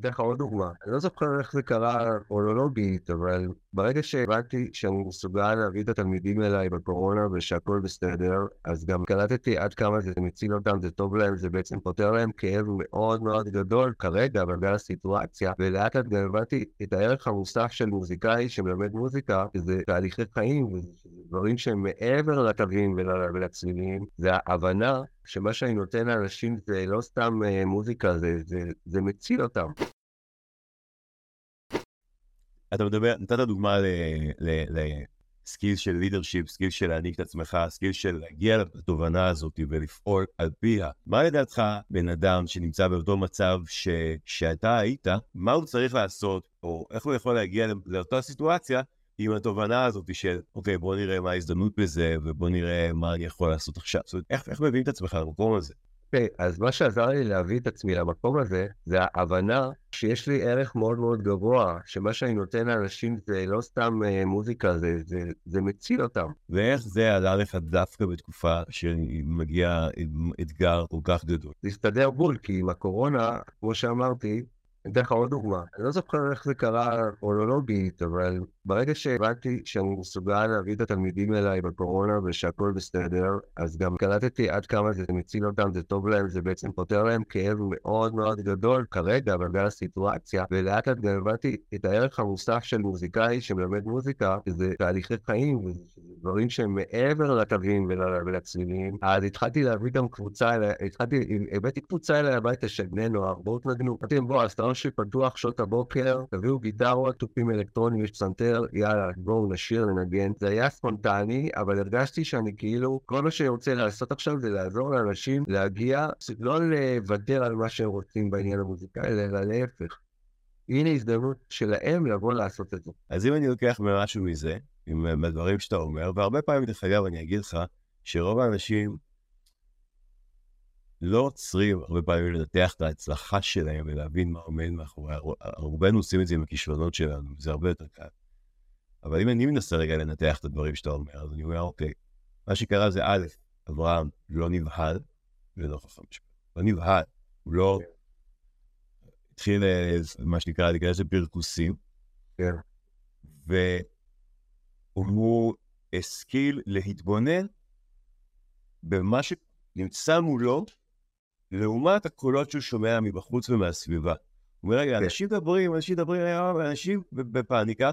אתן לך עוד דוגמה. אני לא זוכר איך זה קרה כרונולוגית, אבל ברגע שהבנתי שאני מסוגל להביא את התלמידים אליי בקורונה ושהכול בסדר, אז גם קלטתי עד כמה זה מציל אותם, זה טוב להם, זה בעצם פותר להם כאב מאוד מאוד גדול כרגע בגלל הסיטואציה, ולאט לאט גם הבנתי את הערך המוסף של מוזיקאי שמלמד מוזיקה, שזה תהליכי חיים, וזה דברים שהם מעבר לקווים ולצלילים, זה ההבנה שמה שאני נותן לאנשים זה לא סתם uh, מוזיקה, זה, זה, זה מציל אותם. אתה מדבר, נתת דוגמה ל skill של leadership, skill של להעניק את עצמך, skill של להגיע לתובנה הזאת ולפעול על פיה. מה לדעתך בן אדם שנמצא באותו מצב ש... שאתה היית, מה הוא צריך לעשות, או איך הוא יכול להגיע לאותה סיטואציה עם התובנה הזאת של, אוקיי, בוא נראה מה ההזדמנות בזה, ובוא נראה מה אני יכול לעשות עכשיו. זאת אומרת, איך, איך מביאים את עצמך למקום הזה? אוקיי, okay, אז מה שעזר לי להביא את עצמי למקום הזה, זה ההבנה שיש לי ערך מאוד מאוד גבוה, שמה שאני נותן לאנשים זה לא סתם uh, מוזיקה, זה, זה, זה מציל אותם. ואיך זה עלה לך דווקא בתקופה שמגיע אתגר כל כך גדול? זה הסתדר בול, כי עם הקורונה, כמו שאמרתי, אתן לך עוד דוגמה. אני לא זוכר איך זה קרה כרונולוגית, אבל ברגע שהבנתי שאני מסוגל להביא את התלמידים אליי בקורונה ושהכול בסדר, אז גם קלטתי עד כמה זה מציל אותם, זה טוב להם, זה בעצם פותר להם כאב מאוד מאוד גדול כרגע בגלל הסיטואציה, ולאט לאט גם הבנתי את הערך המוסף של מוזיקאי שמלמד מוזיקה, שזה תהליכי חיים, דברים שהם מעבר לקווים ולצלילים. אז התחלתי להביא גם קבוצה, התחלתי, הבאתי קבוצה אליי הביתה של בני נוער, בואו תנגנו. אמרתי להם, בואו, הסטארון שלי פתוח שעות הבוקר, תביאו גיטרות, תופים אלקטרונים, יש פסנתר. יאללה, בואו נשיר, לנגן. זה היה ספונטני, אבל הרגשתי שאני כאילו, כל מה שאני רוצה לעשות עכשיו זה לעזור לאנשים להגיע, לא לוותר על מה שהם רוצים בעניין המוזיקלי, אלא להפך. הנה הזדמנות שלהם לבוא לעשות את זה. אז אם אני לוקח משהו מזה, עם הדברים שאתה אומר, והרבה פעמים, דרך אגב, אני אגיד לך, שרוב האנשים לא עוצרים הרבה פעמים לנתח את ההצלחה שלהם ולהבין מה עומד מאחורי, רובנו עושים את זה עם הכישלונות שלנו, זה הרבה יותר קל. אבל אם אני מנסה רגע לנתח את הדברים שאתה אומר, אז אני אומר, אוקיי, מה שקרה זה א', אברהם לא נבהל לנוכח המשפט. לא נבהל, הוא לא התחיל, אה, מה שנקרא, להיכנס לפרכוסים. כן. והוא השכיל להתבונן במה שנמצא מולו, לעומת הקולות שהוא שומע מבחוץ ומהסביבה. הוא אומר, רגע, כן. אנשים מדברים, אנשים מדברים, אנשים בפאניקה,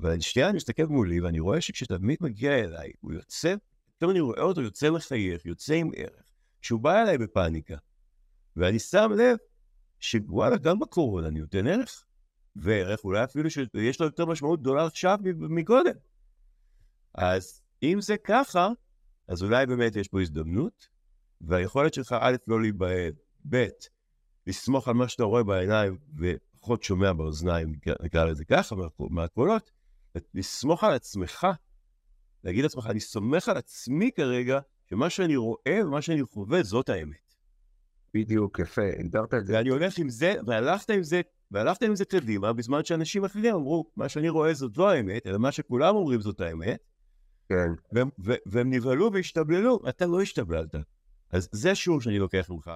אבל שנייה אני מסתכל מולי ואני רואה שכשתלמיד מגיע אליי, הוא יוצא, פתאום אני רואה אותו יוצא לחייך, יוצא עם ערך, שהוא בא אליי בפאניקה. ואני שם לב שוואלה, גם בקורונה אני נותן ערך. וערך אולי אפילו שיש לו יותר משמעות גדולה עכשיו מקודם. אז אם זה ככה, אז אולי באמת יש פה הזדמנות, והיכולת שלך א', לא להיבהל, ב', לסמוך על מה שאתה רואה בעיניים ופחות שומע באוזניים, נקרא לזה ככה, מהקולות, לסמוך על עצמך, להגיד לעצמך, אני סומך על עצמי כרגע, שמה שאני רואה ומה שאני חווה, זאת האמת. בדיוק, יפה, הגדרת את זה. ואני הולך עם זה, והלכת עם זה, והלכת עם זה קדימה, בזמן שאנשים אחרים אמרו, מה שאני רואה זאת לא האמת, אלא מה שכולם אומרים זאת האמת. כן. והם, והם נבהלו והשתבללו, אתה לא השתבללת. אז זה שיעור שאני לוקח ממך.